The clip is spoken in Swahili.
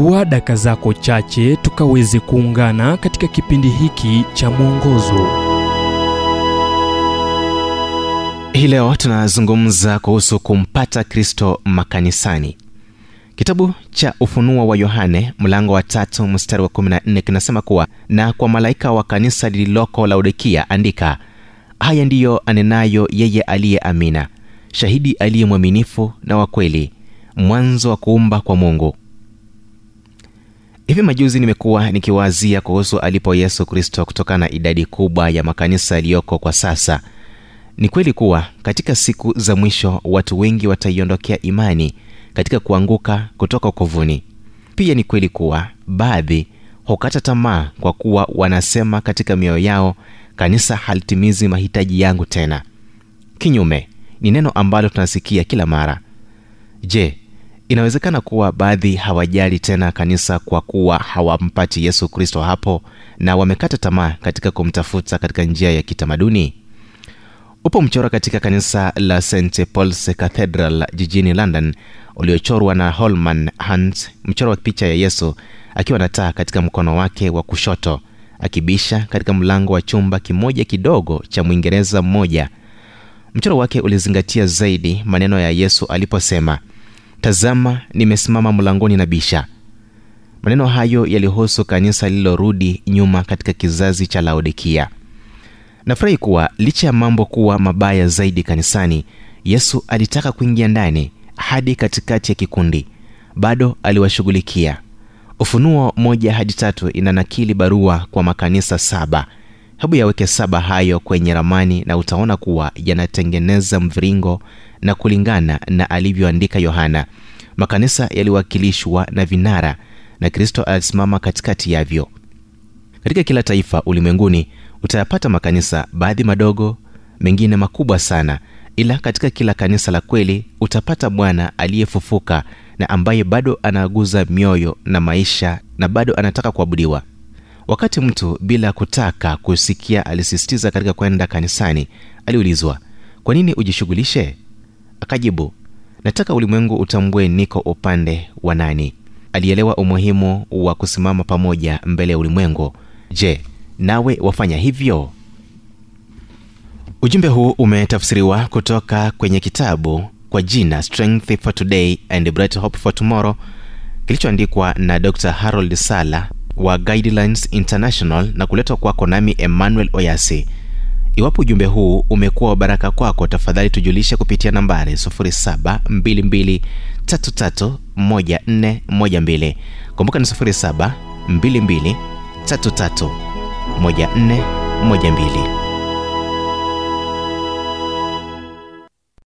chukua daka zako chache tukaweze kuungana katika kipindi hiki cha mwongozo. Hii leo tunazungumza kuhusu kumpata kristo makanisani. Kitabu cha ufunuo wa yohane mlango wa tatu mstari wa 14 kinasema kuwa na kwa malaika wa kanisa lililoko laodikia andika haya ndiyo anenayo yeye aliye amina shahidi aliye mwaminifu na wa kweli mwanzo wa kuumba kwa mungu hivi majuzi nimekuwa nikiwaazia kuhusu alipo yesu kristo kutokana na idadi kubwa ya makanisa yaliyoko kwa sasa. Ni kweli kuwa katika siku za mwisho watu wengi wataiondokea imani katika kuanguka kutoka ukovuni pia ni kweli kuwa baadhi hukata tamaa kwa kuwa wanasema katika mioyo yao kanisa halitimizi mahitaji yangu tena. Kinyume ni neno ambalo tunasikia kila mara. Je inawezekana kuwa baadhi hawajali tena kanisa kwa kuwa hawampati yesu kristo hapo na wamekata tamaa katika kumtafuta katika njia ya kitamaduni? Upo mchoro katika kanisa la st pauls cathedral jijini london uliochorwa na holman hunt mchoro wa picha ya yesu akiwa na taa katika mkono wake wa kushoto akibisha katika mlango wa chumba kimoja kidogo cha mwingereza mmoja mchoro wake ulizingatia zaidi maneno ya yesu aliposema tazama nimesimama mlangoni na bisha. Maneno hayo yalihusu kanisa lililorudi nyuma katika kizazi cha laodikia. Nafurahi kuwa licha ya mambo kuwa mabaya zaidi kanisani yesu alitaka kuingia ndani hadi katikati ya kikundi. Bado aliwashughulikia. Ufunuo moja hadi tatu inanakili barua kwa makanisa saba hebu yaweke saba hayo kwenye ramani na utaona kuwa yanatengeneza mviringo na kulingana na alivyoandika yohana. Makanisa yaliwakilishwa na vinara na kristo alisimama katikati yavyo. Katika kila taifa ulimwenguni utayapata makanisa baadhi madogo mengine makubwa sana. Ila katika kila kanisa la kweli utapata bwana aliyefufuka na ambaye bado anaaguza mioyo na maisha na bado anataka kuabudiwa wakati mtu bila kutaka kusikia alisisitiza katika kwenda kanisani aliulizwa kwa nini ujishughulishe? Akajibu nataka ulimwengu utambue niko upande wa nani. Alielewa umuhimu wa kusimama pamoja mbele ya ulimwengu. Je nawe wafanya hivyo? Ujumbe huu umetafsiriwa kutoka kwenye kitabu kwa jina strength for today and bright hope for tomorrow kilichoandikwa na dr harold sala wa guidelines international na kuletwa kwako nami emmanuel oyasi. Iwapo ujumbe huu umekuwa wa baraka kwako tafadhali tujulishe kupitia nambari 722331412 kumbuka ni 722331412